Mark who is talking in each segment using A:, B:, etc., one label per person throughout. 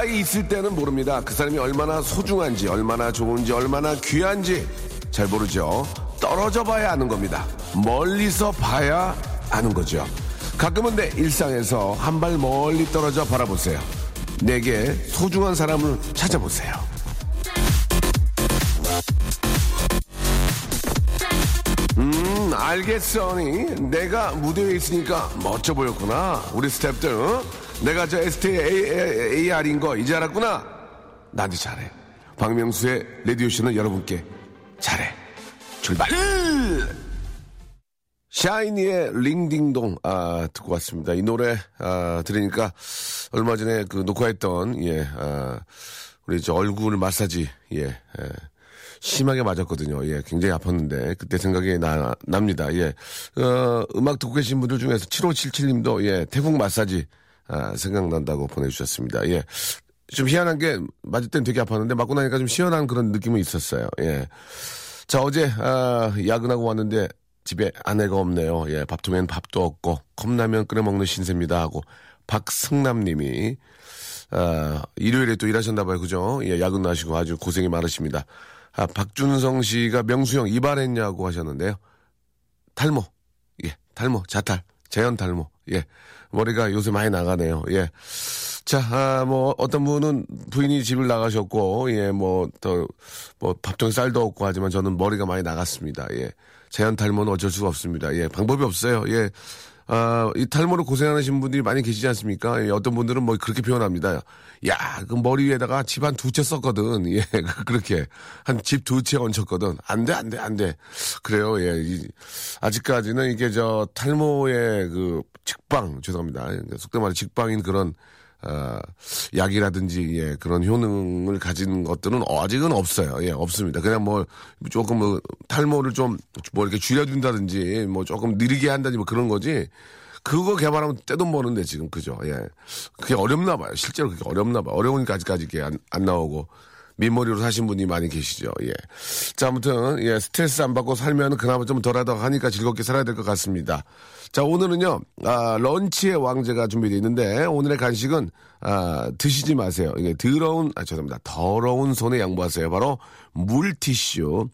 A: 가까이 있을 때는 모릅니다. 그 사람이 얼마나 소중한지, 얼마나 좋은지, 얼마나 귀한지 잘 모르죠. 떨어져 봐야 아는 겁니다. 멀리서 봐야 아는 거죠. 가끔은 내 일상에서 한 발 멀리 떨어져 바라보세요. 내게 소중한 사람을 찾아보세요. 음, 알겠어니. 내가 무대에 있으니까 멋져 보였구나. 우리 스탭들. 어? 내가 저 STAR인 거 이제 알았구나. 나한테 잘해. 박명수의 라디오쇼는 여러분께 잘해. 출발! 샤이니의 링딩동 아 듣고 왔습니다. 이 노래 아 들으니까 얼마 전에 그 녹화했던 예 아, 우리 저 얼굴 마사지 예, 예 심하게 맞았거든요. 예 굉장히 아팠는데 그때 생각이 나 납니다. 예 어, 음악 듣고 계신 분들 중에서 7577님도 예 태국 마사지 아, 생각난다고 보내주셨습니다. 예. 좀 희한한 게 맞을 땐 되게 아팠는데 맞고 나니까 좀 시원한 그런 느낌은 있었어요. 예. 자 어제 아, 야근하고 왔는데 집에 아내가 없네요. 예, 밥통엔 밥도 없고 컵라면 끓여 먹는 신세입니다 하고 박승남 님이 아, 일요일에 또 일하셨나 봐요, 그죠? 예, 야근 나시고 아주 고생이 많으십니다. 아, 박준성 씨가 명수형 이발했냐고 하셨는데요. 탈모, 예, 탈모, 자탈, 재현 탈모, 예, 머리가 요새 많이 나가네요. 예. 자, 아, 뭐, 어떤 분은 부인이 집을 나가셨고, 예, 뭐, 더, 뭐, 밥통에 쌀도 없고 하지만 저는 머리가 많이 나갔습니다. 예. 제한 탈모는 어쩔 수가 없습니다. 예, 방법이 없어요. 예. 아, 이 탈모로 고생하시는 분들이 많이 계시지 않습니까? 예, 어떤 분들은 뭐 그렇게 표현합니다. 야, 그 머리 위에다가 집 한 두 채 썼거든. 예, 그렇게. 한 집 두 채 얹혔거든. 안 돼, 안 돼, 안 돼. 그래요, 예. 이, 아직까지는 이게 저 탈모의 그 직방, 죄송합니다. 속된 말로 직방인 그런 어, 약이라든지 예, 그런 효능을 가진 것들은 아직은 없어요. 예, 없습니다. 그냥 뭐 조금 뭐 탈모를 좀 뭐 이렇게 줄여준다든지 뭐 조금 느리게 한다든지 뭐 그런 거지. 그거 개발하면 떼돈 버는데 지금 그죠? 예, 그게 어렵나 봐요. 실제로 그게 어렵나 봐. 어려우니까 아직까지 이게 안, 안 나오고. 민머리로 사신 분이 많이 계시죠. 예. 자, 아무튼, 예, 스트레스 안 받고 살면 그나마 좀 덜하다고 하니까 즐겁게 살아야 될 것 같습니다. 자, 오늘은요, 아, 런치의 왕제가 준비되어 있는데, 오늘의 간식은, 아, 드시지 마세요. 이게 더러운, 아, 죄송합니다. 더러운 손에 양보하세요. 바로 물티슈.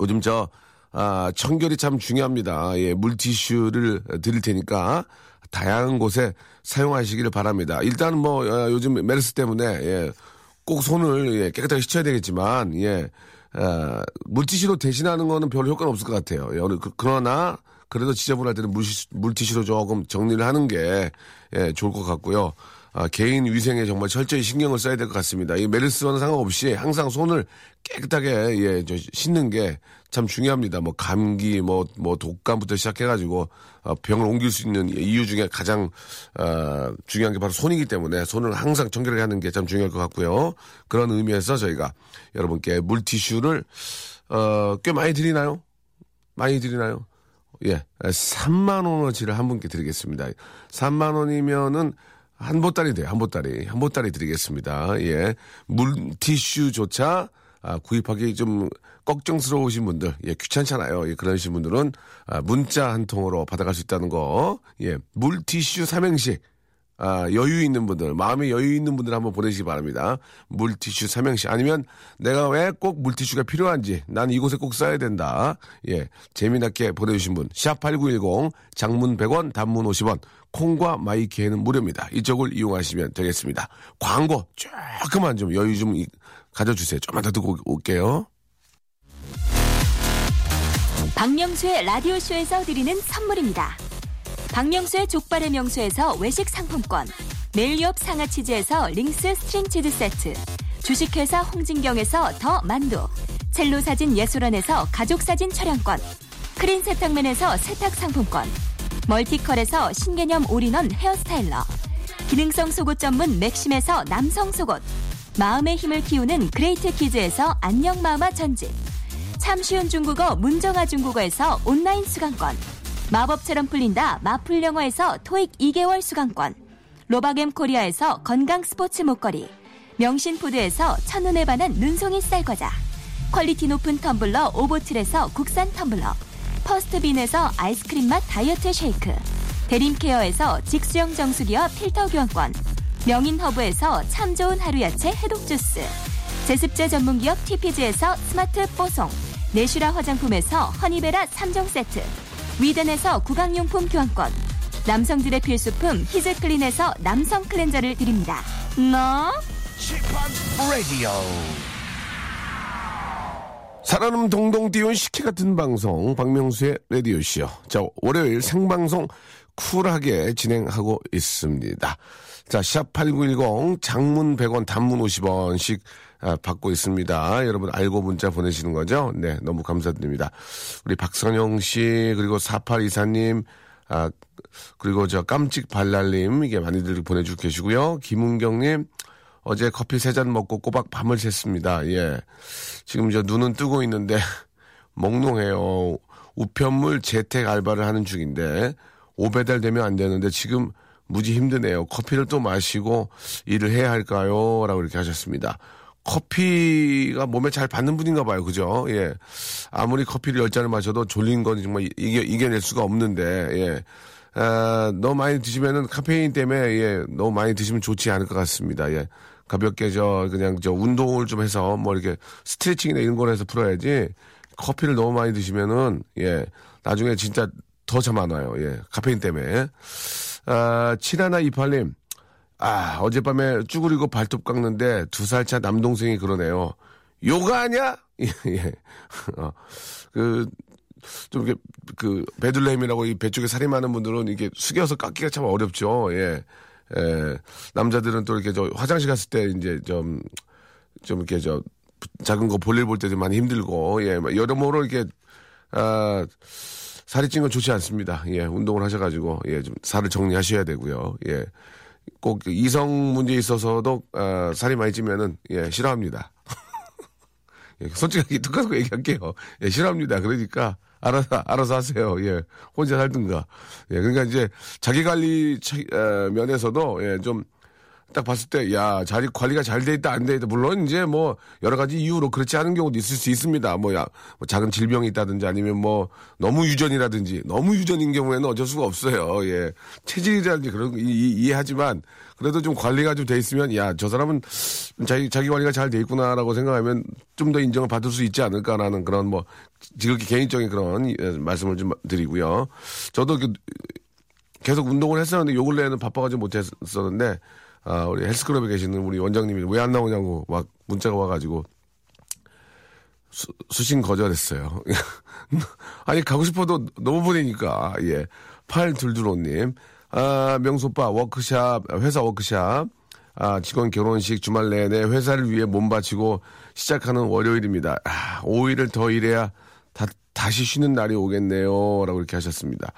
A: 요즘 저, 아, 청결이 참 중요합니다. 예, 물티슈를 드릴 테니까, 다양한 곳에 사용하시기를 바랍니다. 일단 뭐, 어, 요즘 메르스 때문에, 예, 꼭 손을 예, 깨끗하게 씻어야 되겠지만 예 어, 물티슈로 대신하는 거는 별로 효과는 없을 것 같아요. 예, 그, 그러나 그래도 지저분할 때는 물티슈, 물티슈로 조금 정리를 하는 게 예, 좋을 것 같고요. 아, 개인 위생에 정말 철저히 신경을 써야 될 것 같습니다. 이 메르스와는 상관없이 항상 손을 깨끗하게 예, 저, 씻는 게 참 중요합니다. 뭐 감기, 뭐, 뭐 독감부터 시작해가지고 어, 병을 옮길 수 있는 이유 중에 가장 어, 중요한 게 바로 손이기 때문에 손을 항상 청결하게 하는 게 참 중요할 것 같고요. 그런 의미에서 저희가 여러분께 물티슈를 어, 꽤 많이 드리나요? 많이 드리나요? 예, 3만 원어치를 한 분께 드리겠습니다. 3만 원이면은 한 보따리 돼요. 한 보따리. 한 보따리 드리겠습니다. 예. 물티슈조차 아, 구입하기 좀 걱정스러우신 분들, 예, 귀찮잖아요. 예, 그러신 분들은 아, 문자 한 통으로 받아갈 수 있다는 거, 예, 물티슈 삼행시, 아, 여유 있는 분들, 마음에 여유 있는 분들 한번 보내시기 바랍니다. 물티슈 삼행시. 아니면 내가 왜 꼭 물티슈가 필요한지, 난 이곳에 꼭 써야 된다. 예, 재미나게 보내주신 분, 샵8910, 장문 100원, 단문 50원, 콩과 마이키에는 무료입니다. 이쪽을 이용하시면 되겠습니다. 광고 조금만 좀 여유 좀 가져주세요. 좀만 더 듣고 올게요.
B: 박명수의 라디오쇼에서 드리는 선물입니다. 박명수의 족발의 명수에서 외식 상품권, 매일유업 상하치즈에서 링스 스트링 치즈 세트, 주식회사 홍진경에서 더 만두, 첼로 사진 예술원에서 가족 사진 촬영권, 크린 세탁맨에서 세탁 상품권, 멀티컬에서 신개념 all-in-one hair styler, 기능성 속옷 전문 맥심에서 남성 속옷. 마음의 힘을 키우는 그레이트 키즈에서 안녕 마음아 전집. 참 쉬운 중국어 문정아 중국어에서 온라인 수강권. 마법처럼 풀린다 마풀 영어에서 토익 2개월 수강권. 로바겜 코리아에서 건강 스포츠 목걸이. 명신푸드에서 첫눈에 반한 눈송이 쌀과자. quality 높은 텀블러 오보틀에서 국산 텀블러. 퍼스트빈에서 아이스크림 맛 다이어트 쉐이크. 대림케어에서 직수형 정수기와 필터 교환권. 명인허브에서 참 좋은 하루 야채 해독 주스. 제습제 전문기업 TPG에서 스마트 뽀송. 내슈라 화장품에서 허니베라 3종 세트. 위덴에서 구강용품 교환권. 남성들의 필수품 히즈클린에서 남성 cleanser를 드립니다. 너?
C: 라디오
A: 살아남 동동 띄운 식혜 같은 방송 박명수의 라디오 쇼. 자 월요일 생방송 쿨하게 진행하고 있습니다. 자, 샵 8910 장문 100원 단문 50원씩 아, 받고 있습니다. 여러분 알고 문자 보내시는 거죠? 네, 너무 감사드립니다. 우리 박선영 씨 그리고 4824님 아 그리고 저 깜찍 발랄님 이게 많이들 보내주고 계시고요. 김은경님 어제 커피 세 잔 먹고 꼬박 밤을 샜습니다. 예. 지금 저 눈은 뜨고 있는데 몽롱해요. 우편물 재택 알바를 하는 중인데 오배달 되면 안 되는데 지금 무지 힘드네요. 커피를 또 마시고 일을 해야 할까요? 라고 이렇게 하셨습니다. 커피가 몸에 잘 받는 분인가 봐요. 그죠? 예. 아무리 커피를 열 잔을 마셔도 졸린 건 정말 이겨, 이겨낼 수가 없는데, 예. 아, 너무 많이 드시면은 카페인 때문에, 예, 너무 많이 드시면 좋지 않을 것 같습니다. 예. 가볍게 저, 그냥 저 운동을 좀 해서 뭐 이렇게 스트레칭이나 이런 걸 해서 풀어야지 커피를 너무 많이 드시면은, 예. 나중에 진짜 더 잠 안 와요. 예. 카페인 때문에. 아, 7128님. 아, 어젯밤에 쭈그리고 발톱 깎는데 두 살 차 남동생이 그러네요. 요가 하냐? 예, 예. 어, 그, 좀 이렇게, 그, 베들레헴이라고 이 배 쪽에 살이 많은 분들은 이게 숙여서 깎기가 참 어렵죠. 예. 예. 남자들은 또 이렇게 저 화장실 갔을 때 이제 좀, 좀 이렇게 저, 작은 거 볼일 볼 때 좀 많이 힘들고, 예. 여러모로 이렇게, 아, 살이 찐 건 좋지 않습니다. 예. 운동을 하셔가지고, 예. 좀 살을 정리하셔야 되고요. 예. 꼭 이성 문제에 있어서도 어, 살이 많이 찌면은 예 싫어합니다. 예, 솔직하게 똑같은 거 얘기할게요. 예 싫어합니다. 그러니까 알아서 알아서 하세요. 예 혼자 살든가. 예 그러니까 이제 자기 관리 차, 에, 면에서도 예 좀 딱 봤을 때, 야, 자리 관리가 잘 돼 있다, 안 돼 있다. 물론 이제 뭐, 여러 가지 이유로 그렇지 않은 경우도 있을 수 있습니다. 뭐, 야, 뭐 작은 질병이 있다든지 아니면 뭐, 너무 유전이라든지, 너무 유전인 경우에는 어쩔 수가 없어요. 예. 체질이라든지 그런 거 이, 이 해하지만, 그래도 좀 관리가 좀 돼 있으면, 야, 저 사람은 자기, 자기 관리가 잘 돼 있구나라고 생각하면 좀 더 인정을 받을 수 있지 않을까라는 그런 뭐, 지극히 개인적인 그런 예, 말씀을 좀 드리고요. 저도 그, 계속 운동을 했었는데, 요 근래에는 바빠가지고 못했었는데, 아, 우리 헬스클럽에 계시는 우리 원장님이 왜 안 나오냐고 막 문자가 와가지고 수, 수신 거절했어요. 아니, 가고 싶어도 너무 보내니까, 예. 8225님. 아, 명소빠, 워크샵, 회사 워크샵. 아, 직원 결혼식 주말 내내 회사를 위해 몸 바치고 시작하는 월요일입니다. 아, 5일을 더 일해야 다, 다시 쉬는 날이 오겠네요. 라고 이렇게 하셨습니다.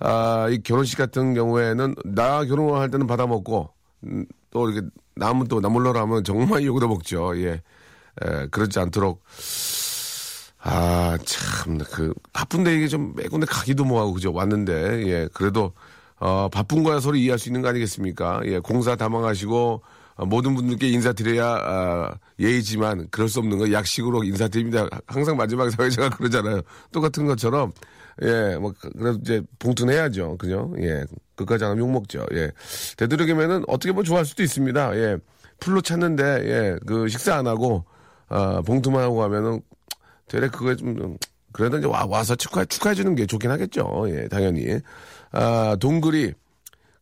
A: 아, 이 결혼식 같은 경우에는 나 결혼할 때는 받아먹고 음, 또 이렇게 남은 또 나물러라 하면 정말 욕을 먹죠. 예. 에, 그렇지 않도록 아, 참, 그, 바쁜데 이게 좀 매군데 가기도 뭐하고, 그죠? 왔는데, 예, 그래도, 어, 바쁜 거야 서로 이해할 수 있는 거 아니겠습니까? 예, 공사 담당하시고, 어, 모든 분들께 인사드려야, 아, 예의지만, 그럴 수 없는 거 약식으로 인사드립니다. 항상 마지막에 사회자가 그러잖아요. 똑같은 것처럼, 예, 뭐, 그, 그래도 이제 봉투는 해야죠. 그죠? 예, 끝까지 안 하면 욕먹죠. 예. 되도록이면은 어떻게 보면 좋아할 수도 있습니다. 예. 풀로 찾는데, 예, 그 식사 안 하고, 아, 봉투만 하고 가면은, 되레 그거에 좀, 그래도 이제 와, 와서 축하, 축하해주는 게 좋긴 하겠죠. 예, 당연히. 아, 동글이,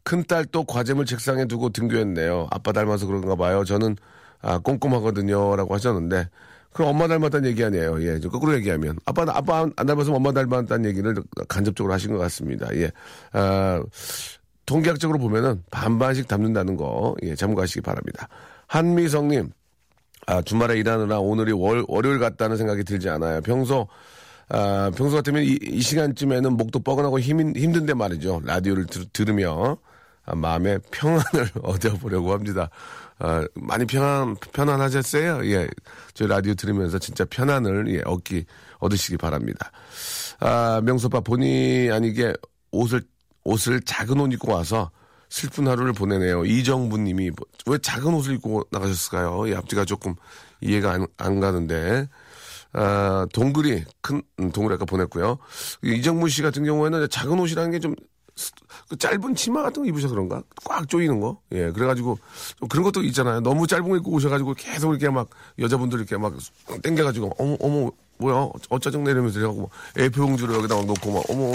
A: 큰딸 또 과제물 책상에 두고 등교했네요. 아빠 닮아서 그런가 봐요. 저는, 아, 꼼꼼하거든요. 라고 하셨는데, 그럼 엄마 닮았다는 얘기 아니에요. 예, 거꾸로 얘기하면. 아빠, 아빠 안 닮아서 엄마 닮았다는 얘기를 간접적으로 하신 것 같습니다. 예. 아, 통계학적으로 보면은 반반씩 닮는다는 거, 예, 참고하시기 바랍니다. 한미성님, 아, 주말에 일하느라 오늘이 월, 월요일 같다는 생각이 들지 않아요. 평소, 아, 평소 같으면 이, 이 시간쯤에는 목도 뻐근하고 힘, 힘든데 말이죠. 라디오를 들, 들으며, 아, 마음의 평안을 얻어보려고 합니다. 아, 많이 편안, 편안하셨어요? 예. 저희 라디오 들으면서 진짜 편안을, 예, 얻기, 얻으시기 바랍니다. 아, 명소빠 본의 아니게 옷을, 옷을 작은 옷 입고 와서 슬픈 하루를 보내네요. 이정부 님이 뭐, 왜 작은 옷을 입고 나가셨을까요? 예, 앞뒤가 조금 이해가 안, 안 가는데. 아, 동글이 큰 음, 동글 아까 보냈고요. 이정무 씨 같은 경우에는 작은 옷이라는 게 좀 그 짧은 치마 같은 거 입으셔서 그런가? 꽉 조이는 거? 예, 그래가지고 좀 그런 것도 있잖아요. 너무 짧은 거 입고 오셔가지고 계속 이렇게 막 여자분들 이렇게 막 땡겨가지고 어머, 어머, 뭐야? 어짜증 내리면서 하고 뭐 A표용지를 여기다 놓고 막 어머,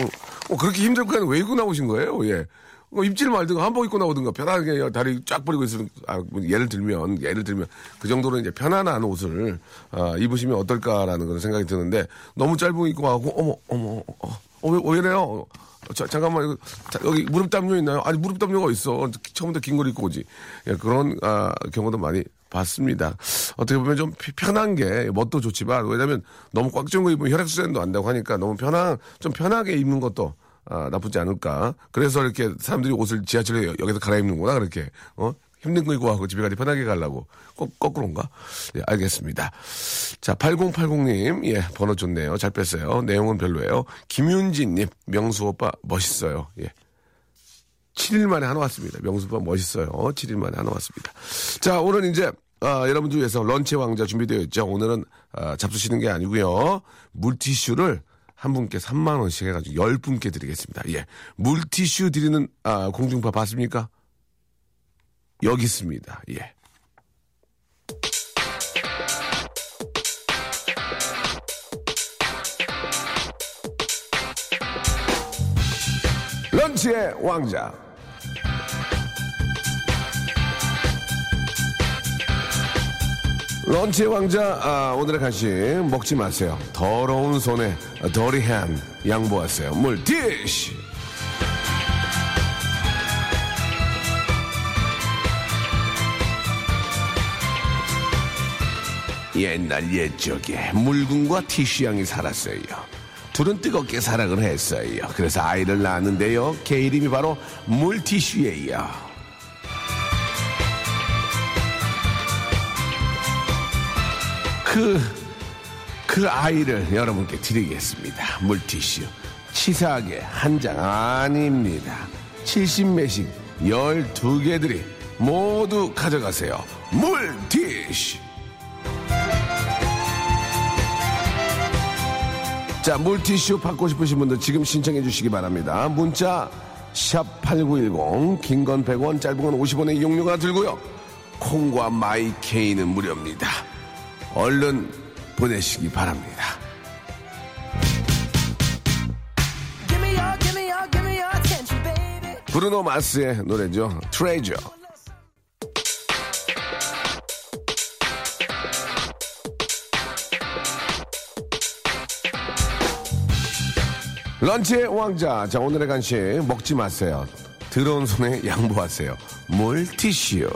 A: 어, 그렇게 힘들고 그냥 왜 입고 나오신 거예요? 예. 뭐 입질 말든가 한복 입고 나오든가 편하게 다리 쫙 벌리고 있으면 아, 뭐 예를 들면 예를 들면 그 정도로 이제 편안한 옷을 아, 입으시면 어떨까라는 그런 생각이 드는데 너무 짧은 거 입고 가고 어머 어머 어, 어, 왜, 왜 이래요? 자, 잠깐만 이거, 자, 여기 무릎 담요 있나요? 아니 무릎 담요가 있어 처음부터 긴 걸 입고 오지 예, 그런 아, 경우도 많이 봤습니다. 어떻게 보면 좀 편한 게 멋도 좋지만 왜냐하면 너무 꽉 준 거 입으면 혈액순환도 안 되고 하니까 너무 편한 좀 편하게 입는 것도 아, 나쁘지 않을까. 그래서 이렇게 사람들이 옷을 지하철에 여- 여기서 갈아입는구나, 그렇게. 어? 힘든 거 입고 하고 집에 가지 편하게 가려고. 거, 거꾸로인가? 예, 알겠습니다. 자, 8080님, 예, 번호 좋네요. 잘 뺐어요. 내용은 별로예요. 김윤진님, 명수 오빠 멋있어요. 예. 7일 만에 하나 왔습니다. 명수 오빠 멋있어요. 7일 만에 하나 왔습니다. 자, 오늘 이제, 아, 여러분들 위해서 런치 왕자 준비되어 있죠. 오늘은, 아, 잡수시는 게 아니고요 물티슈를 한 분께 3만 원씩 해가지고 10분께 드리겠습니다. 예. 물티슈 드리는 아, 공중파 봤습니까? 여기 있습니다. 예. 런치의 왕자. 런치의 왕자 아, 오늘의 간식 먹지 마세요. 더러운 손에 더리한 양보하세요. 물티슈. 옛날 옛적에 물군과 티슈양이 살았어요. 둘은 뜨겁게 사랑을 했어요. 그래서 아이를 낳았는데요. 걔 이름이 바로 물티슈예요. 그, 그 아이를 여러분께 드리겠습니다. 물티슈. 치사하게 한 장 아닙니다. 70매씩 12개들이 모두 가져가세요. 물티슈. 자, 물티슈 받고 싶으신 분들 지금 신청해 주시기 바랍니다. 문자 샵 8910 긴 건 100원 짧은 건 50원의 이용료가 들고요. 콩과 마이케이는 무료입니다. 얼른 보내시기 바랍니다. 브루노 마스의 노래죠. 트레저. 런치의 왕자. 자, 오늘의 간식 먹지 마세요. 더러운 손에 양보하세요. 물티슈.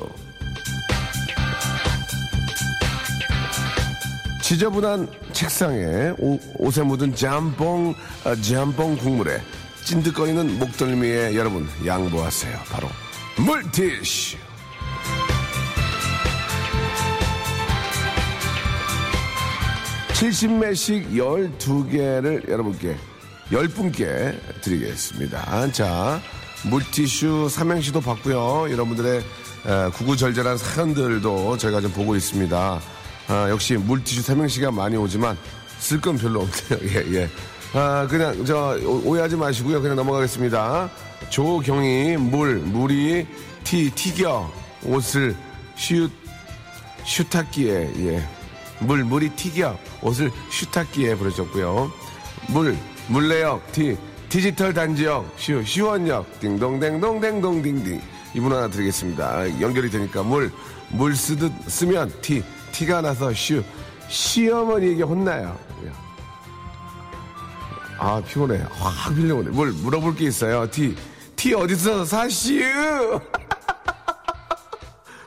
A: 지저분한 책상에 오- 옷에 묻은 짬뽕, 아, 짬뽕 국물에 찐득거리는 목덜미에 여러분 양보하세요. 바로 물티슈. 칠십 매씩 12개를 여러분께 10분께 드리겠습니다. 자, 물티슈 삼행시도 받고요. 여러분들의 에, 구구절절한 사연들도 저희가 좀 보고 있습니다. 아, 역시 물티슈 삼행시가 많이 오지만 쓸 건 별로 없네요. 예, 예. 아, 그냥 저 오- 오해하지 마시고요. 그냥 넘어가겠습니다. 조경이 물, 물이 티, 튀겨 옷을 슛, 슈타기에 예. 물 물이 튀겨 옷을 슈타기에 부르셨고요. 물 물레역 티 디지털 단지역 슈 시원역 딩동댕동댕동딩딩 이분 하나 드리겠습니다. 연결이 되니까 물 물 쓰듯 쓰면 티 티가 나서 슈 시어머니에게 혼나요. 예. 아 피곤해 확 빌려오네. 물 물어볼 게 있어요. 티 티 어디서 사시우?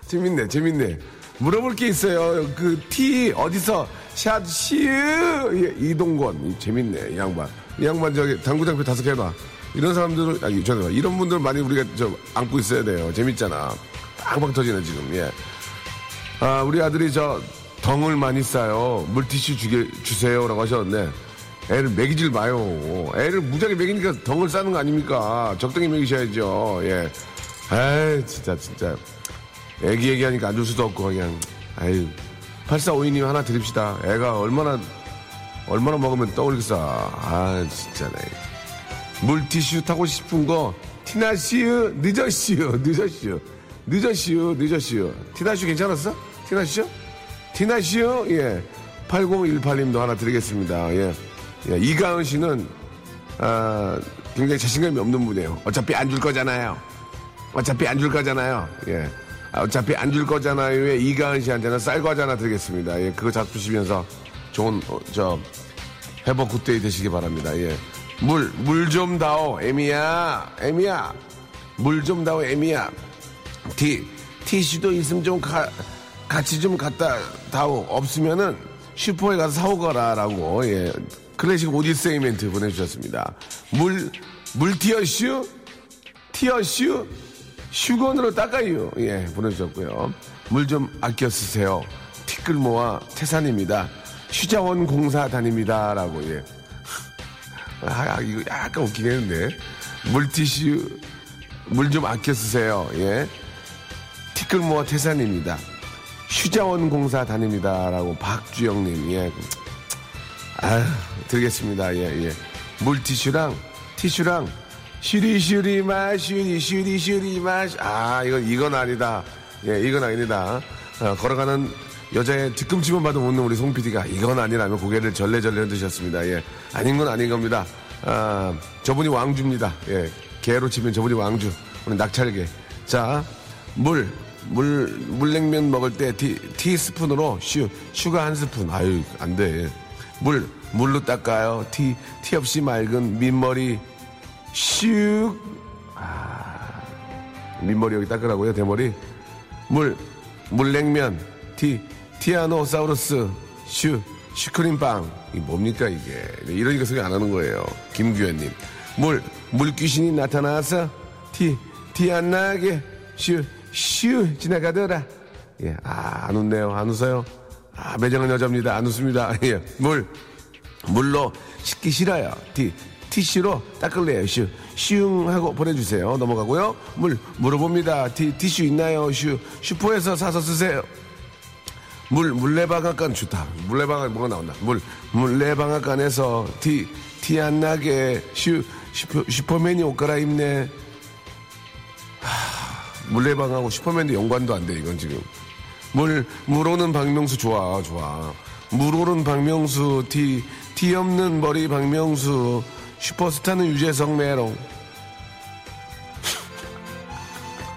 A: 재밌네, 재밌네. 물어볼 게 있어요. 그 티 어디서 샷 시으 예, 이동건 이 재밌네 이 양반. 이 양반 저기 당구장표 다섯 개 해봐. 이런 사람들을 아니 저는 이런 분들 많이 우리가 좀 안고 있어야 돼요. 재밌잖아. 빵빵 터지네 지금. 예. 아 우리 아들이 저 덩을 많이 싸요. 물티슈 주게 주세요 라고 하셨는데 애를 먹이질 마요. 애를 무지하게 먹이니까 덩을 싸는 거 아닙니까? 적당히 먹이셔야죠. 예. 에이 진짜 진짜 애기 얘기하니까 안 줄 수도 없고 그냥 아유 8452님 하나 드립시다. 애가 얼마나 얼마나 먹으면 떠올겠어. 아 진짜네. 물티슈 타고 싶은 거 티나시유 늦었시유 늦었시유. 늦었시유 늦었시유. 티나슈 괜찮았어? 티나슈? 티나슈 예. 8018님도 하나 드리겠습니다. 예, 예 이가은 씨는 아 굉장히 자신감이 없는 분이에요. 어차피 안 줄 거잖아요. 어차피 안 줄 거잖아요. 예. 아, 어차피 안 줄 거잖아요에 이가은 씨한테는 쌀과자 하나 드리겠습니다. 예 그거 잡수시면서 좋은 어, 저 have a good day 되시기 바랍니다. 예. 물, 물 좀 다오, 에미야, 에미야. 물 좀 다오, 에미야. 티, 티슈도 있으면 좀 가, 같이 좀 갖다 다오. 없으면은 슈퍼에 가서 사오거라 라고, 예. 클래식 오디세이 멘트 보내주셨습니다. 물, 물 티어슈? 티어슈? 슈건으로 닦아요. 예, 보내주셨고요. 물 좀 아껴 쓰세요. 티끌모아 태산입니다. 슈자원 공사 다닙니다라고 예. 아, 이거 약간 웃기긴 했는데 물티슈 물 좀 아껴 쓰세요. 예. 티끌모아 태산입니다. 슈자원 공사 다닙니다라고 박주영님 예. 아 드리겠습니다. 예 예. 물티슈랑 티슈랑 슈리 슈리 마 슈리 슈리 슈리 마아 이건 이건 아니다. 예 이건 아닙니다. 어, 걸어가는 여자의 뒤꿈치만 봐도 웃는 우리 송 PD가 이건 아니라면 고개를 절레절레 흔드셨습니다. 예. 아닌 건 아닌 겁니다. 아, 저분이 왕주입니다. 예. 계로 치면 저분이 왕주. 오늘 낙찰계. 자, 물. 물, 물냉면 먹을 때 티, 티스푼으로 슈, sugar 한 스푼. 아유, 안 돼. 물, 물로 닦아요. 티, 티 없이 맑은 민머리 슉. 아, 민머리 여기 닦으라고요, 대머리. 물, 물냉면, 티, 티아노사우루스, 슈, 슈크림빵. 이 뭡니까, 이게. 네, 이러니까 소개 안 하는 거예요. 김규현님. 물, 물귀신이 나타나서, 티, 티 안 나게, 슈, 슈, 지나가더라. 예, 아, 안 웃네요. 안 웃어요. 아, 매정한 여자입니다. 안 웃습니다. 예, 물, 물로 씻기 싫어요. 티, 티슈로 닦을래요. 슈, 슝 하고 보내주세요. 넘어가고요. 물, 물어봅니다. 티, 티슈 있나요? 슈, 슈퍼에서 사서 쓰세요. 물, 물레방앗간 좋다. 물레방앗 뭐가 나온다. 물, 물레방앗간에서 티, 티 안 나게 슈, 슈퍼, 슈퍼맨이 옷 갈아입네. 하, 물레방하고 슈퍼맨도 연관도 안 돼, 이건 지금. 물, 물오른 박명수 좋아, 좋아. 물오른 박명수, 티, 티 없는 머리 박명수, 슈퍼스타는 유재석 메롱.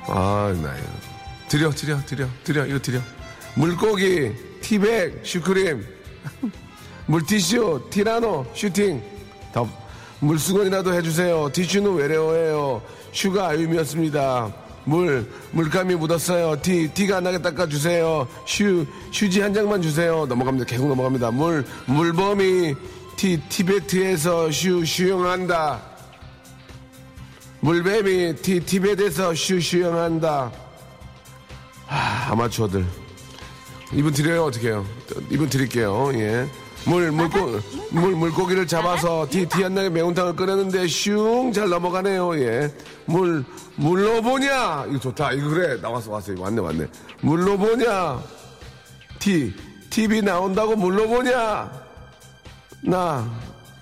A: 아, 나 이거. 드려, 드려, 드려, 드려, 이거 드려. 물고기, 티백, 슈크림, 물티슈, 티라노, 슈팅. 더, 물수건이라도 해주세요. 티슈는 외래어예요. 슈가 아유미였습니다. 물, 물감이 묻었어요. 티, 티가 안 나게 닦아주세요. 슈, 휴지 한 장만 주세요. 넘어갑니다. 계속 넘어갑니다. 물, 물범이 티, 티베트에서 슈, 슈영한다. 물뱀이 티, 티베트에서 슈, 슈영한다. 하, 아마추어들. 이분 드려요 어떻게 해요? 이분 드릴게요. 예. 물 물고 물 물고기를 잡아서 티티안 나게 매운탕을 끓였는데 슝 잘 넘어가네요. 예. 물 물로 보냐? 이거 좋다. 이거 그래 나왔어 왔어. 왔네 왔네. 물로 보냐? 티 TV 나온다고 물로 보냐? 나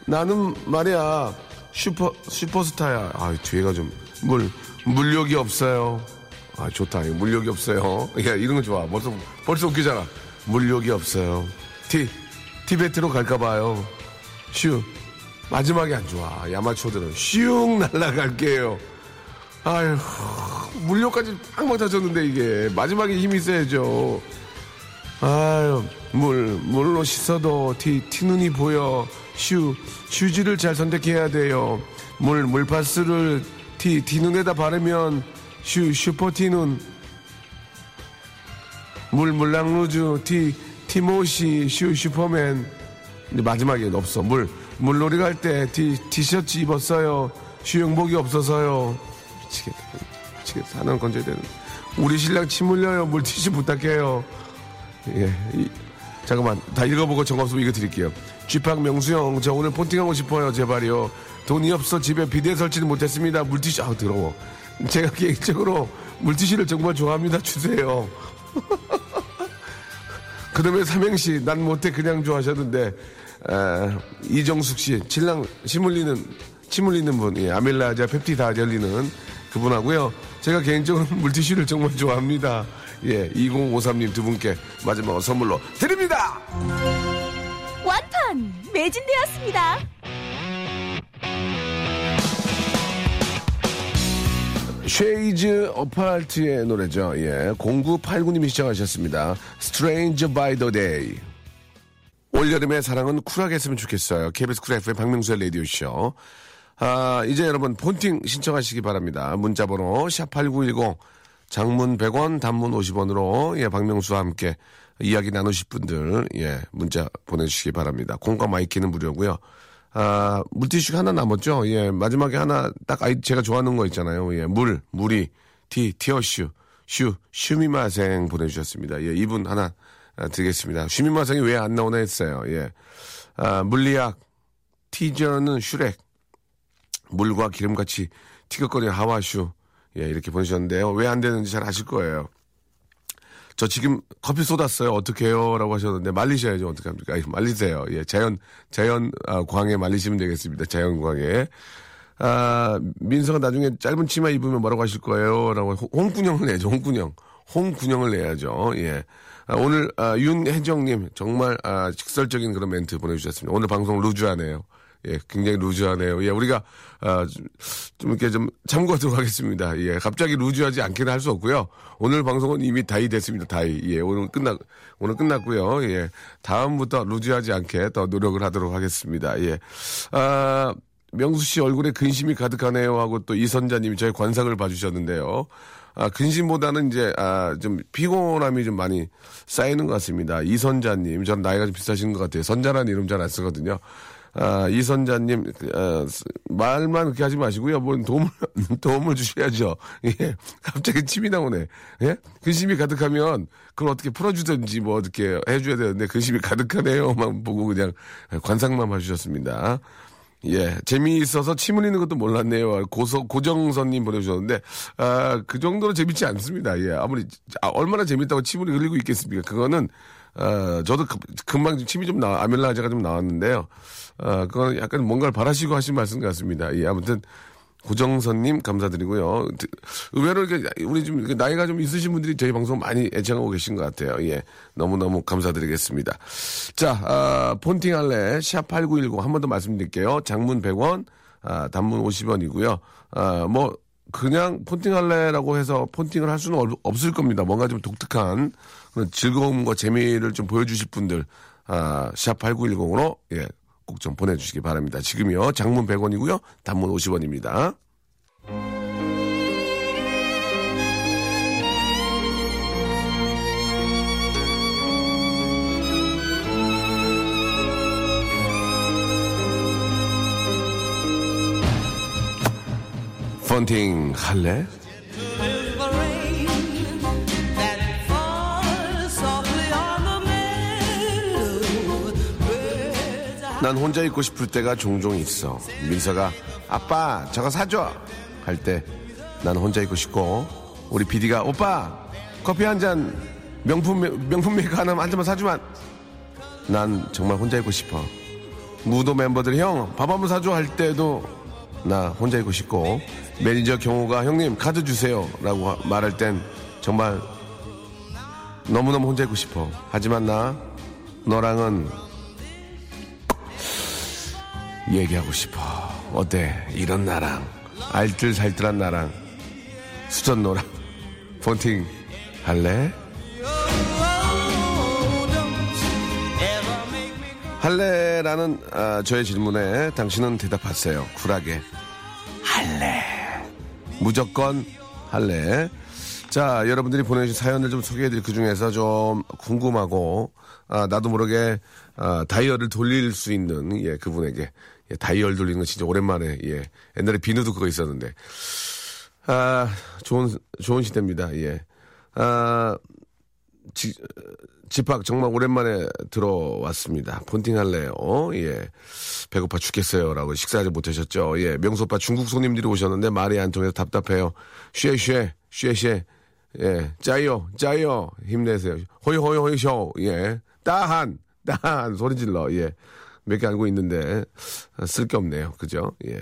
A: 나는 말이야 슈퍼 슈퍼스타야. 아 뒤에가 좀 물 물욕이 없어요. 아 좋다. 이거 물욕이 없어요. 야 이런 거 좋아. 벌써 벌써 웃기잖아. 물욕이 없어요. 티 티베트로 갈까 봐요. 슈 마지막에 안 좋아. 야마초들은 슝 날라갈게요. 아유 물욕까지 팍막 터졌는데 이게 마지막에 힘이 있어야죠. 아유 물 물로 씻어도 티 티눈이 보여. 슈 휴지를 잘 선택해야 돼요. 물 물파스를 티 티 눈에다 바르면 슈 슈퍼 티눈 물 물랑루즈 티 티모시 슈 슈퍼맨 마지막에 없어 물 물놀이 갈 때 티 티셔츠 입었어요 수영복이 없어서요. 미치겠다. 미치겠다. 하나는 건져야 되는. 우리 신랑 침 흘려요. 물티슈 부탁해요. 예. 이- 잠깐만. 다 읽어보고 정없으면 이거 드릴게요. 쥐팍 명수형, 저 오늘 폰팅하고 싶어요. 제발요. 돈이 없어 집에 비대 설치는 못했습니다. 물티슈, 아우, 더러워. 제가 개인적으로 물티슈를 정말 좋아합니다. 주세요. 그다음에 삼행시 난 못해 그냥 좋아하셨는데 에, 이정숙 씨 신랑 침 흘리는 침 흘리는 분 예, 아밀라자 펩티다 열리는 그분하고요 제가 개인적으로 물티슈를 정말 좋아합니다 예 2053님 두 분께 마지막으로 선물로 드립니다
B: 완판 매진되었습니다.
A: 쉐이즈 어파트의 노래죠 예 0989님이 신청하셨습니다 Stranger by the Day 올여름의 사랑은 쿨하게 했으면 좋겠어요. KBS 쿨 FM 박명수의 라디오쇼. 아, 이제 여러분 폰팅 신청하시기 바랍니다. 문자번호 샵8910 장문 100원 단문 50원으로 예, 박명수와 함께 이야기 나누실 분들 예, 문자 보내주시기 바랍니다. 콩과 my K는 무료고요. 아, 물티슈 하나 남았죠? 예, 마지막에 하나 딱 아이 제가 좋아하는 거 있잖아요. 예, 물, 물이, 티, 티어슈, 슈, しゅみません 보내주셨습니다. 예, 이분 하나 아, 드리겠습니다. 슈미마생이 왜 안 나오나 했어요. 예. 아, 물리학, 티저는 슈렉, 물과 기름같이 티격거리는 하와슈. 예, 이렇게 보내주셨는데요. 왜 안 되는지 잘 아실 거예요. 저 지금 커피 쏟았어요. 어떡해요? 라고 하셨는데, 말리셔야죠. 어떡합니까? 아이, 말리세요. 예, 자연, 자연, 아, 광에 말리시면 되겠습니다. 자연 광에. 아, 민서가 나중에 짧은 치마 입으면 뭐라고 하실 거예요? 라고, 홍- 홍군형을 내야죠. 홍군형. 홍군형을 내야죠. 예. 아, 오늘, 아, 윤혜정님, 정말, 아, 직설적인 그런 멘트 보내주셨습니다. 오늘 방송 루즈하네요. 예, 굉장히 루즈하네요. 예, 우리가, 아, 좀, 좀 이렇게 좀 참고하도록 하겠습니다. 예, 갑자기 루즈하지 않게는 할 수 없고요. 오늘 방송은 이미 다이 됐습니다. 다이. 예, 오늘 끝나, 오늘 끝났고요. 예, 다음부터 루즈하지 않게 더 노력을 하도록 하겠습니다. 예. 아, 명수 씨 얼굴에 근심이 가득하네요 하고 또 이선자님이 저희 관상을 봐주셨는데요. 아, 근심보다는 이제, 아, 좀 피곤함이 좀 많이 쌓이는 것 같습니다. 이선자님, 저는 나이가 좀 비슷하신 것 같아요. 선자라는 이름 잘 안 쓰거든요. 아, 이선자님, 아, 스- 말만 그렇게 하지 마시고요. 뭐 도움을, 도움을 주셔야죠. 예. 갑자기 침이 나오네. 예? 근심이 가득하면 그걸 어떻게 풀어주든지 뭐 어떻게 해줘야 되는데 근심이 가득하네요 만 보고 그냥 관상만 봐주셨습니다. 예, 재미있어서 침 흘리는 것도 몰랐네요. 고서, 고정선님 보내주셨는데, 아, 그 정도로 재밌지 않습니다. 예, 아무리, 아, 얼마나 재밌다고 침을 흘리고 있겠습니까? 그거는, 아, 저도 그- 금방 좀 침이 좀 나, 아밀라제가 좀 나왔는데요. 아, 그건 약간 뭔가를 바라시고 하신 말씀 같습니다. 예, 아무튼, 고정선님 감사드리고요. 드- 의외로 이렇게 우리 좀 나이가 좀 있으신 분들이 저희 방송 많이 애청하고 계신 것 같아요. 예. 너무 너무 감사드리겠습니다. 자, 아, 폰팅 할래 샵 8910 한 번 더 말씀드릴게요. 장문 100원, 아, 단문 50원이고요. 아, 뭐 그냥 폰팅 할래라고 해서 폰팅을 할 수는 없- 없을 겁니다. 뭔가 좀 독특한 그런 즐거움과 재미를 좀 보여주실 분들 아, 샵8910으로 예. 꼭 좀 보내주시기 바랍니다. 지금요, 장문 100원이고요, 단문 50원입니다. 폰팅 할래? 난 혼자 있고 싶을 때가 종종 있어. 민서가 아빠 저거 사줘 할 때 난 혼자 있고 싶고 우리 비디가 오빠 커피 한 잔 명품 메- 명품 메이커 하나 한 잔만 사주면 난 정말 혼자 있고 싶어. 무도 멤버들 형 밥 한 번 사줘 할 때도 나 혼자 있고 싶고 매니저 경호가 형님 카드 주세요라고 하- 말할 땐 정말 너무너무 혼자 있고 싶어. 하지만 나 너랑은 얘기하고 싶어. 어때? 이런 나랑 알뜰살뜰한 나랑 수전 노랑 폰팅 할래? 할래라는 아, 저의 질문에 당신은 대답하세요. 쿨하게 할래. 무조건 할래. 자, 여러분들이 보내주신 사연을 좀 소개해드릴 그 중에서 좀 궁금하고, 아, 나도 모르게, 아, 다이얼을 돌릴 수 있는, 예, 그분에게 예, 다이얼 돌리는 거 진짜 오랜만에, 예. 옛날에 비누도 그거 있었는데. 아, 좋은, 좋은 시대입니다, 예. 아, 지, 집합 정말 오랜만에 들어왔습니다. 폰팅 할래요? 예. 배고파 죽겠어요. 라고 식사 아직 못 하셨죠? 예. 명수 오빠 중국 손님들이 오셨는데 말이 안 통해서 답답해요. 쉬에, 쉬에, 쉬에, 쉬에. 예. 짜요, 짜요. 힘내세요. 호이, 호이, 호이, 쇼. 예. 따한, 따한. 소리 질러. 예. 몇 개 알고 있는데, 쓸 게 없네요. 그죠? 예.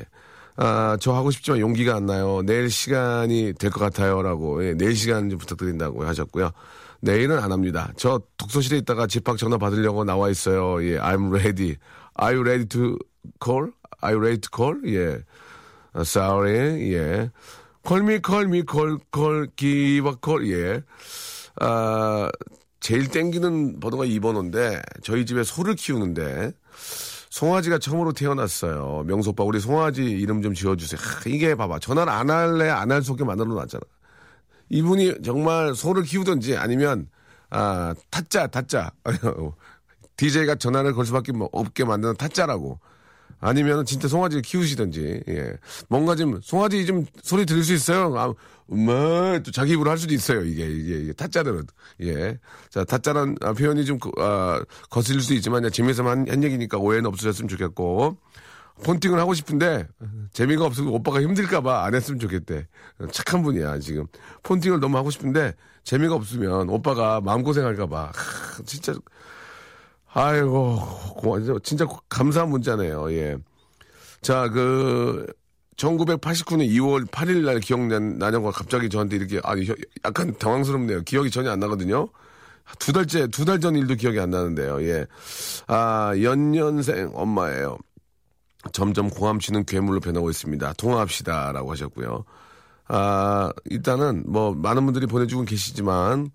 A: 아, 저 하고 싶지만 용기가 안 나요. 내일 시간이 될 것 같아요. 라고. 예, 내일 시간 좀 부탁드린다고 하셨고요. 내일은 안 합니다. 저 독서실에 있다가 집합 전화 받으려고 나와 있어요. 예, I'm ready. Are you ready to call? Are you ready to call? 예. 아, sorry. 예. Call me, call me, call, call, give a call. 예. 아, 제일 땡기는 번호가 2번호인데, 저희 집에 소를 키우는데, 송아지가 처음으로 태어났어요. 명수 오빠, 우리 송아지 이름 좀 지어주세요. 하, 이게 봐봐. 전화를 안 할래, 안할 속에 만들어 놨잖아. 이분이 정말 소를 키우든지 아니면, 아, 타짜, 타짜. DJ가 전화를 걸 수밖에 뭐 없게 만드는 타짜라고. 아니면 진짜 송아지를 키우시든지, 예. 뭔가 좀, 송아지 좀 소리 들을 수 있어요. 아, 엄마, 또 자기 입으로 할 수도 있어요. 이게, 이게, 이게 타짜들은. 예. 자, 타짜란 아, 표현이 좀, 그, 아, 거슬릴 수 있지만, 재미있어만 한, 한 얘기니까 오해는 없으셨으면 좋겠고. 폰팅을 하고 싶은데, 재미가 없어서 오빠가 힘들까봐 안 했으면 좋겠대. 착한 분이야, 지금. 폰팅을 너무 하고 싶은데, 재미가 없으면 오빠가 마음 고생할까봐. 하, 진짜, 아이고, 고- 진짜 감사한 문자네요. 예. 자, 그, 1989년 2월 8일 날 기억나는 거 갑자기 저한테 이렇게, 아, 혀- 약간 당황스럽네요. 기억이 전혀 안 나거든요. 두 달째, 두 달 전 일도 기억이 안 나는데요. 예. 아, 연년생 엄마예요. 점점 공함치는 괴물로 변하고 있습니다. 통화합시다. 라고 하셨고요. 아, 일단은 뭐, 많은 분들이 보내주고 계시지만,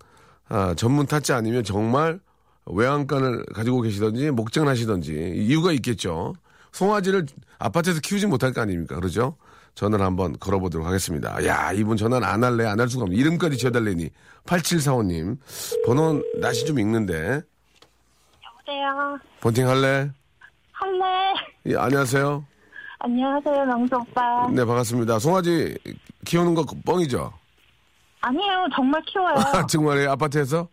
A: 아, 전문 타짜 아니면 정말 외양간을 가지고 계시던지, 목장을 하시던지, 이유가 있겠죠. 송아지를 아파트에서 키우지 못할 거 아닙니까? 그러죠? 전화를 한번 걸어보도록 하겠습니다. 야, 이분 전화는 안 할래, 안 할 수가 없네. 이름까지 지어달래니. 8745님. 번호 낯이 좀 읽는데.
D: 여보세요.
A: 본팅 할래?
D: 할래.
A: 예, 안녕하세요.
D: 안녕하세요, 명수 오빠.
A: 네, 반갑습니다. 송아지 키우는 거 뻥이죠?
D: 아니에요, 정말 키워요.
A: 아, 정말요? 아파트에서?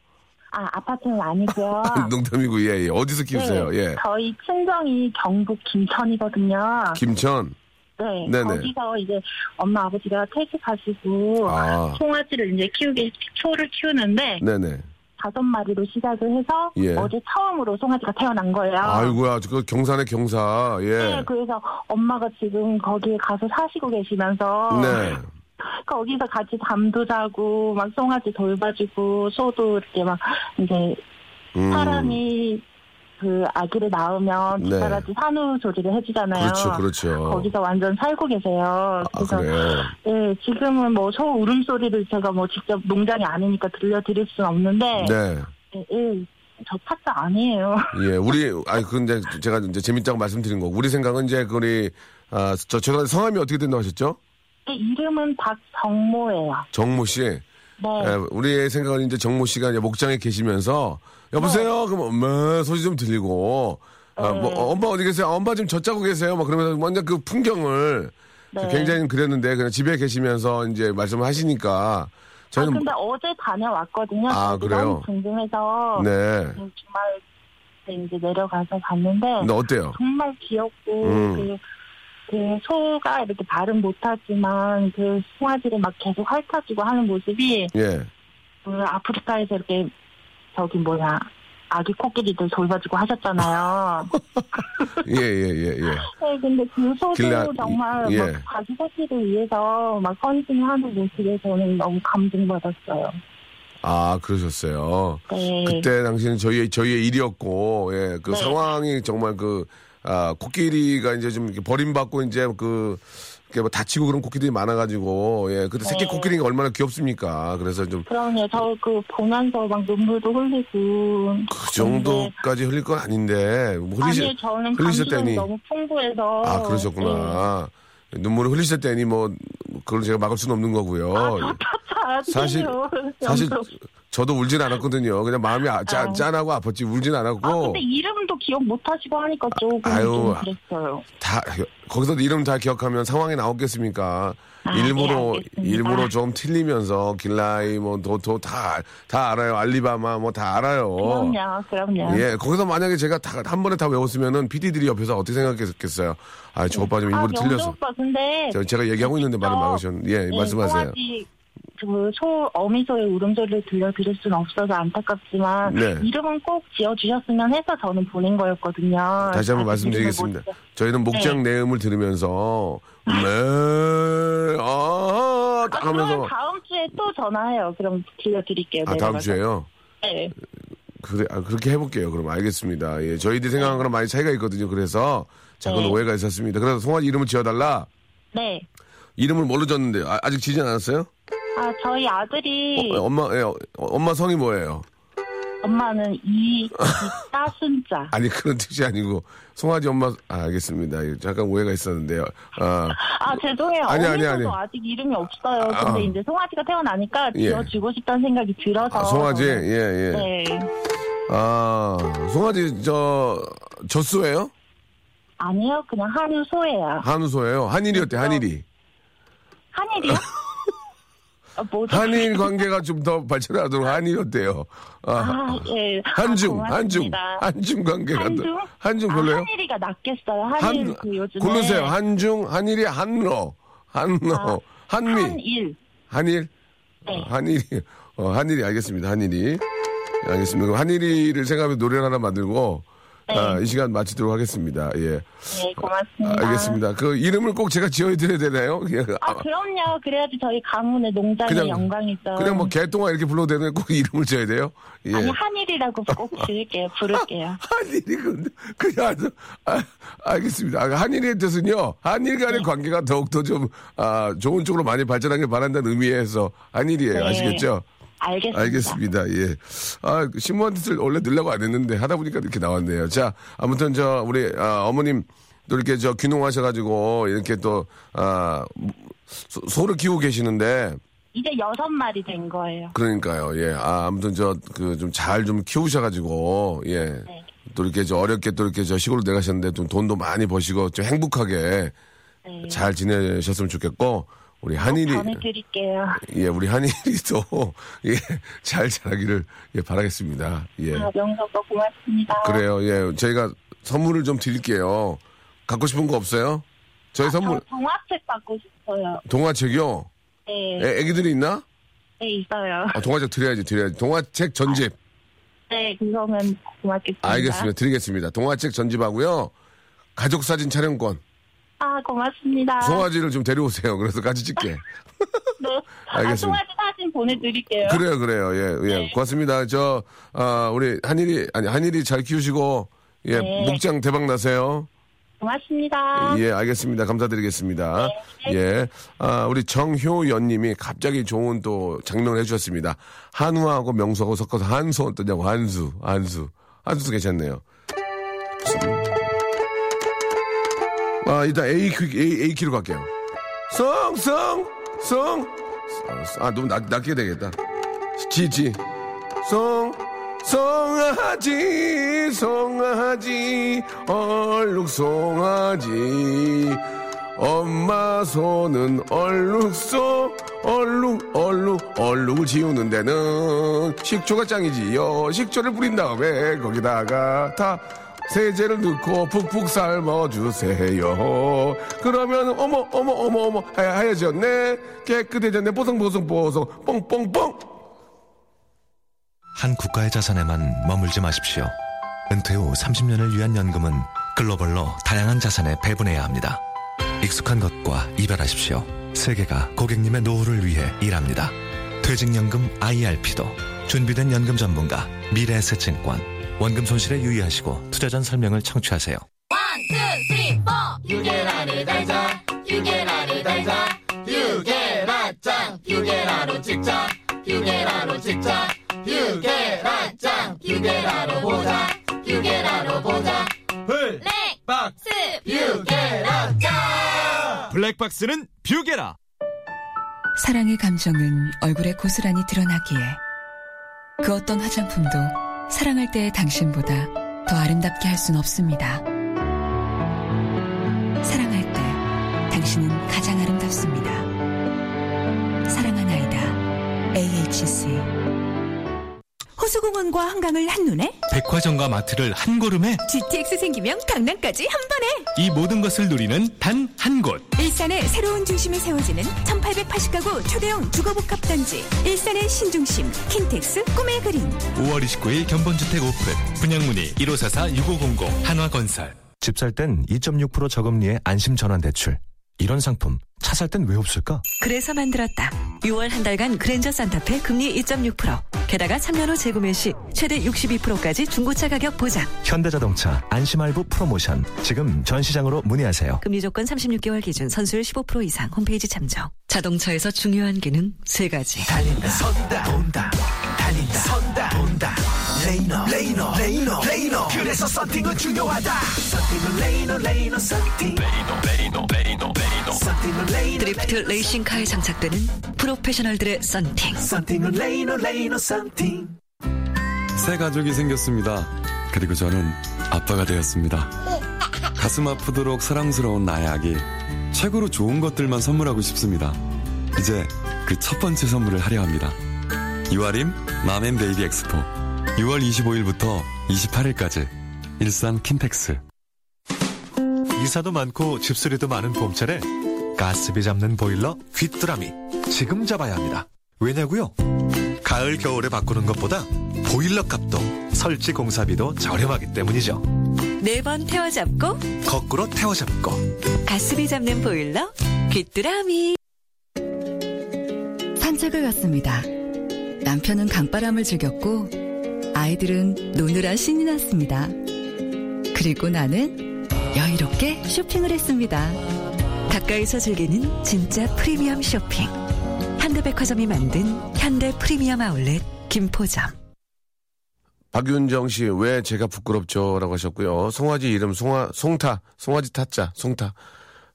D: 아, 아파트는 아니고요.
A: 농담이고, 예, 예. 어디서 키우세요?
D: 네,
A: 예.
D: 저희 친정이 경북 김천이거든요.
A: 김천.
D: 네,
A: 네네.
D: 거기서 이제 엄마 아버지가 퇴직하시고
A: 아.
D: 송아지를 이제 키우게 소를 키우는데
A: 네네.
D: 다섯 마리로 시작을 해서
A: 예.
D: 어제 처음으로 송아지가 태어난 거예요.
A: 아이고야, 그 경산의 경사. 예.
D: 네, 그래서 엄마가 지금 거기에 가서 사시고 계시면서
A: 네.
D: 거기서 같이 잠도 자고 막 송아지 돌봐주고 소도 이렇게 막 이제
A: 음.
D: 사람이 그 아기를 낳으면
A: 네.
D: 뒷바라지 산후 조리를 해주잖아요.
A: 그렇죠, 그렇죠.
D: 거기서 완전 살고 계세요.
A: 아,
D: 그래서
A: 그래요?
D: 예, 지금은 뭐 소 울음소리를 제가 뭐 직접 농장이 아니니까 들려드릴 수는 없는데
A: 네.
D: 예, 예, 저 타짜 아니에요.
A: 예, 우리, 아니, 그, 이제, 제가 이제 재밌다고 말씀드린 거. 우리 생각은 이제, 그 우리, 아, 저, 죄송한데 성함이 어떻게 된다고 하셨죠?
D: 예, 이름은 박정모예요.
A: 정모 씨.
D: 네.
A: 예, 우리의 생각은 이제 정모 씨가 이제 목장에 계시면서, 여보세요? 그럼 엄마 소리 좀 들리고, 아, 뭐,
D: 네.
A: 어, 엄마 어디 계세요? 아, 엄마 지금 젖 자고 계세요? 막 그러면서 완전 그 풍경을
D: 네.
A: 굉장히 그랬는데, 그냥 집에 계시면서 이제 말씀을 하시니까,
D: 아,
A: 저는,
D: 근데 어제 다녀왔거든요.
A: 아, 그래요?
D: 궁금해서
A: 네.
D: 그 주말 때 이제 내려가서 봤는데
A: 근데 어때요?
D: 정말 귀엽고
A: 음.
D: 그, 그 소가 이렇게 발은 못하지만 그 송아지를 막 계속 핥아주고 하는 모습이
A: 예.
D: 그 아프리카에서 이렇게 저기 뭐냐 아기 코끼리들 돌봐주고 하셨잖아요.
A: 예, 예, 예, 예.
D: 네, 근데 그 소도
A: 길라-
D: 정말
A: 예.
D: 막 자기 새끼를 위해서 막 헌신하는 모습에 저는 너무 감동받았어요.
A: 아, 그러셨어요.
D: 네.
A: 그때 당시는 저희 저희의 일이었고, 예, 그
D: 네.
A: 상황이 정말 그, 아, 코끼리가 이제 좀 이렇게 버림받고 이제 그, 뭐 다치고 그런 코끼리들이 많아가지고, 예, 그때 새끼
D: 네.
A: 코끼리가 얼마나 귀엽습니까? 그래서 좀
D: 그럼요. 저 그 보면서 막 눈물도 흘리고.
A: 그 정도까지 흘릴 건 아닌데, 뭐 흘리시,
D: 아니요, 저는
A: 때니.
D: 너무 풍부해서.
A: 아, 그러셨구나. 눈물을 흘리실 때니 뭐, 그걸 제가 막을 수는 없는 거고요.
D: 네. 아,
A: 사실-. 사실. 저도 울진 않았거든요. 그냥 마음이 아, 짠,
D: 아.
A: 짠하고 아팠지 울진 않았고.
D: 아, 근데 이름도 기억 못 하시고 하니까 조금
A: 아유.
D: 좀 그랬어요.
A: 다 거기서 이름 다 기억하면 상황이 나오겠습니까?
D: 아,
A: 일부러
D: 네.
A: 일부러 좀 틀리면서 길라이 뭐도다다 다 알아요. 알리바마 뭐 다 알아요.
D: 그럼요, 그럼요.
A: 예, 거기서 만약에 제가 다 한 번에 다 외웠으면은 PD들이 옆에서 어떻게 생각했겠어요? 아, 저 오빠 좀
D: 아,
A: 일부러
D: 명수
A: 틀려서.
D: 오빠, 근데
A: 저, 제가 얘기하고 있는데 말을 막으셨는데, 예,
D: 네,
A: 말씀하세요.
D: 그소 어미소의 울음소리를 들려드릴 수는 없어서 안타깝지만
A: 네.
D: 이름은 꼭 지어주셨으면 해서 저는 보낸 거였거든요.
A: 다시 한번
D: 아직
A: 말씀드리겠습니다.
D: 이름을 못
A: 저희는 목장
D: 네.
A: 내음을 들으면서, 네, 아, 딱
D: 아,
A: 하면서.
D: 다음 주에 또 전화해요. 그럼 들려드릴게요.
A: 아, 다음. 주에요?
D: 네.
A: 그래, 아, 그렇게 해볼게요. 그럼 알겠습니다. 예, 저희들이 생각한 거랑 많이 차이가 있거든요. 그래서 작은
D: 네.
A: 오해가 있었습니다. 그래서 송아지 이름을 지어달라.
D: 네.
A: 이름을 뭘로 졌는데 아, 직 지진 않았어요?
D: 아, 저희 아들이
A: 어, 엄마, 예, 어, 엄마 성이 뭐예요?
D: 엄마는 이, 이 따 순자.
A: 아니 그런 뜻이 아니고 송아지 엄마 아, 알겠습니다. 예, 잠깐 오해가 있었는데요. 아,
D: 아, 죄송해요.
A: 아니, 아니, 아니.
D: 아직 이름이 없어요. 근데
A: 아.
D: 이제 송아지가 태어나니까
A: 예.
D: 지어주고 싶다는 생각이 들어서.
A: 아, 송아지
D: 저는-
A: 예 예.
D: 네.
A: 아 송아지 저 젖소예요?
D: 아니요, 그냥 한우소예요.
A: 한우소예요. 한일이었대 한일이.
D: 한일이요? 아?
A: 한일 관계가 좀 더 발전하도록 한일이었대요. 아,
D: 아, 예.
A: 한중,
D: 아,
A: 한중. 한중 관계가 더-
D: 한중?
A: 한중
D: 아,
A: 별로요?
D: 한일이가 낫겠어요. 한일
A: 한
D: 그 요즘에.
A: 고르세요. 한중, 한일이 한러, 한러,
D: 아,
A: 한미,
D: 한일.
A: 한일,
D: 네.
A: 어, 한일이, 어, 한일이 알겠습니다. 한일이 알겠습니다. 그럼 한일이를 생각하면 노래를 하나 만들고
D: 네.
A: 아, 이 시간 마치도록 하겠습니다. 예,
D: 네, 고맙습니다.
A: 알겠습니다. 그 이름을 꼭 제가 지어드려야 되나요? 예,
D: 아,
A: 아,
D: 그럼요. 그래야지 저희 가문의 농장의
A: 그냥-
D: 영광이죠.
A: 그냥 뭐 개똥아 이렇게 불러도 되나요? 꼭 이름을 지어야 돼요? 예.
D: 아니, 한일이라고 꼭 지을게요. 부를게요.
A: 한일이 그 그냥 아, 알겠습니다. 아, 한일의 뜻은요. 한일 간의
D: 네.
A: 관계가 더욱더 좀 아, 좋은 쪽으로 많이 발전하길 바란다는 의미에서 한일이에요.
D: 네.
A: 아시겠죠?
D: 알겠습니다.
A: 알겠습니다. 예. 아, 뜻을 원래 넣으려고 안 했는데 하다 보니까 이렇게 나왔네요. 자, 아무튼 저 우리 아, 어머님 또 이렇게 저 귀농하셔가지고 이렇게 또 아, 소, 소를 키우고 계시는데
D: 이제 여섯 마리 된 거예요.
A: 그러니까요. 예. 아, 아무튼 저 그 좀 잘 좀 키우셔가지고 예.
D: 네.
A: 또 이렇게 저 어렵게 또 이렇게 저 시골로 내가셨는데 좀 돈도 많이 버시고 좀 행복하게
D: 네.
A: 잘 지내셨으면 좋겠고 우리 한일이
D: 전해드릴게요.
A: 예 우리 한일이 또예잘 자라기를 예 바라겠습니다. 예
D: 아, 명석과 고맙습니다.
A: 그래요. 예 저희가 선물을 좀 드릴게요. 갖고 싶은 거 없어요? 저희
D: 아,
A: 선물
D: 저 동화책 받고 싶어요.
A: 동화책이요.
D: 네,
A: 애, 애기들이 있나?
D: 네 있어요.
A: 아, 동화책 드려야지 드려야지. 동화책 전집.
D: 네, 그거면 고맙겠습니다.
A: 알겠습니다. 드리겠습니다. 동화책 전집하고요. 가족 사진 촬영권.
D: 아, 고맙습니다.
A: 송아지를 좀 데려오세요. 그래서 같이 찍게.
D: 네.
A: 알겠습니다.
D: 아, 송아지 사진 보내드릴게요.
A: 그래요, 그래요. 예, 예.
D: 네.
A: 고맙습니다. 저, 아, 우리 한일이, 아니, 한일이 잘 키우시고, 예,
D: 네.
A: 목장 대박 나세요.
D: 고맙습니다.
A: 예, 알겠습니다. 감사드리겠습니다.
D: 네.
A: 예. 아, 우리 정효연 님이 갑자기 좋은 또 장면을 해주셨습니다. 한우하고 명수하고 섞어서 한수 어떠냐고, 한수, 한수. 한수도 괜찮네요. 아, 이따 A, 퀴- A, A 키로 갈게요. 성, 성, 성. 아, 너무 낮, 낮게 되겠다. 지, 지. 성, 송아지, 송아지, 얼룩 송아지. 엄마 손은 얼룩소, 얼룩, 얼룩, 얼룩을 지우는 데는 식초가 짱이지요. 식초를 뿌린 다음에 거기다가 다 세제를 넣고 푹푹 삶아주세요. 그러면 어머, 어머, 어머, 어머, 하얘졌네. 깨끗해졌네. 뽀송뽀송뽀송, 뽕뽕뽕.
E: 한 국가의 자산에만 머물지 마십시오. 은퇴 후 30년을 위한 연금은 글로벌로 다양한 자산에 배분해야 합니다. 익숙한 것과 이별하십시오. 세계가 고객님의 노후를 위해 일합니다. 퇴직연금 IRP도 준비된 연금 전문가 미래에셋증권 원금 손실에 유의하시고 투자 전 설명을 청취하세요.
F: 유계란을 달자. 유계란을 달자. 유계란짱 유계란으로 찍자. 유계란으로 찍자. 유계란짱 유계란으로 보자. 유계란으로 보자.
C: 블랙박스.
F: 뷰게라짱
C: 블랙박스는 뷰게라.
G: 사랑의 감정은 얼굴에 고스란히 드러나기에 그 어떤 화장품도 사랑할 때의 당신보다 더 아름답게 할 순 없습니다. 사랑할 때 당신은 가장 아름답습니다. 사랑하나이다. AHC
H: 호수공원과 한강을 한눈에
C: 백화점과 마트를 한 걸음에
H: GTX 생기면 강남까지 한 번에
C: 이 모든 것을 누리는 단 한 곳.
H: 일산의 새로운 중심이 세워지는 1880가구 초대형 주거복합단지 일산의 신중심 킨텍스 꿈에그린
C: 5월 29일 견본주택 오픈. 분양문의 1544-6500 한화건설.
E: 집 살 땐 2.6% 저금리의 안심 전환 대출. 이런 상품 차 살 땐 왜 없을까?
G: 그래서 만들었다. 6월 한 달간 그랜저 산타페 금리 2.6%. 게다가 3년 후 재구매 시 최대 62%까지 중고차 가격 보장.
E: 현대자동차 안심할부 프로모션. 지금 전시장으로 문의하세요.
G: 금리 조건 36개월 기준 선수율 15% 이상 홈페이지 참조. 자동차에서 중요한 기능 세 가지.
F: 달린다 선다 온다 달린다 선다 온다 레이노 레이노 레이노 레이노 그래서 썬팅은 중요하다 썬팅은 레이노 레이노 썬팅
G: 드리프트 레이싱카에 장착되는 프로페셔널들의
F: 썬팅
I: 새 가족이 생겼습니다. 그리고 저는 아빠가 되었습니다. 가슴 아프도록 사랑스러운 나의 아기. 최고로 좋은 것들만 선물하고 싶습니다. 이제 그 첫 번째 선물을 하려 합니다. 유아림 맘앤베이비 엑스포. 6월 25일부터 28일까지. 일산 킨텍스.
E: 이사도 많고 집수리도 많은 봄철에 가스비 잡는 보일러 귀뚜라미 지금 잡아야 합니다. 왜냐고요? 가을 겨울에 바꾸는 것보다 보일러 값도 설치 공사비도 저렴하기 때문이죠.
G: 네 번 태워잡고
E: 거꾸로 태워잡고
G: 가스비 잡는 보일러 귀뚜라미.
J: 산책을 갔습니다. 남편은 강바람을 즐겼고 아이들은 노느라 신이 났습니다. 그리고 나는 여유롭게 쇼핑을 했습니다.
G: 가까이서 즐기는 진짜 프리미엄 쇼핑. 현대백화점이 만든 현대 프리미엄 아울렛 김포점.
A: 박윤정 씨, 왜 제가 부끄럽죠? 라고 하셨고요. 송아지 이름, 송아, 송타, 송아지 타짜, 송타.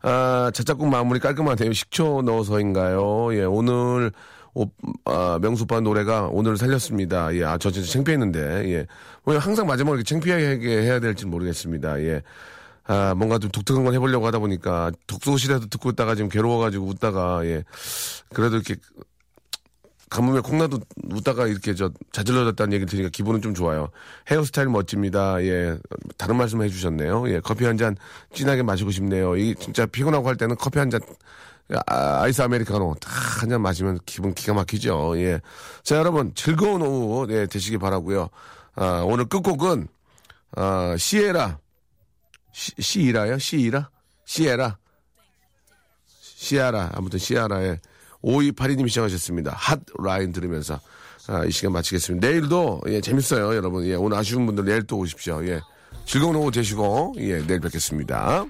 A: 아, 자작곡 마무리 깔끔하네요. 식초 넣어서인가요? 예, 오늘, 오, 아, 명수빠 노래가 오늘 살렸습니다. 예, 아, 저 진짜 창피했는데, 예. 왜 항상 마지막에 이렇게 창피하게 해야 될지 모르겠습니다. 예. 아, 뭔가 좀 독특한 걸 해보려고 하다 보니까 독소실에서 듣고 있다가 지금 괴로워가지고 웃다가, 예. 그래도 이렇게 가뭄에 콩나도 웃다가 이렇게 저 자질러졌다는 얘기를 들으니까 기분은 좀 좋아요. 헤어스타일 멋집니다. 예. 다른 말씀 해주셨네요. 예. 커피 한 잔 진하게 마시고 싶네요. 이 진짜 피곤하고 할 때는 커피 한 잔, 아, 아이스 아메리카노 딱 한 잔 마시면 기분 기가 막히죠. 예. 자, 여러분 즐거운 오후 예, 되시기 바라고요 아, 오늘 끝곡은, 아, 시에라. 시, 시이라요? 시이라? 시에라? 시아라. 아무튼 시아라의 5282님 시청하셨습니다. 핫 라인 들으면서 아, 이 시간 마치겠습니다. 내일도 예, 재밌어요, 여러분. 예, 오늘 아쉬운 분들 내일 또 오십시오. 예. 즐거운 오후 되시고 예, 내일 뵙겠습니다.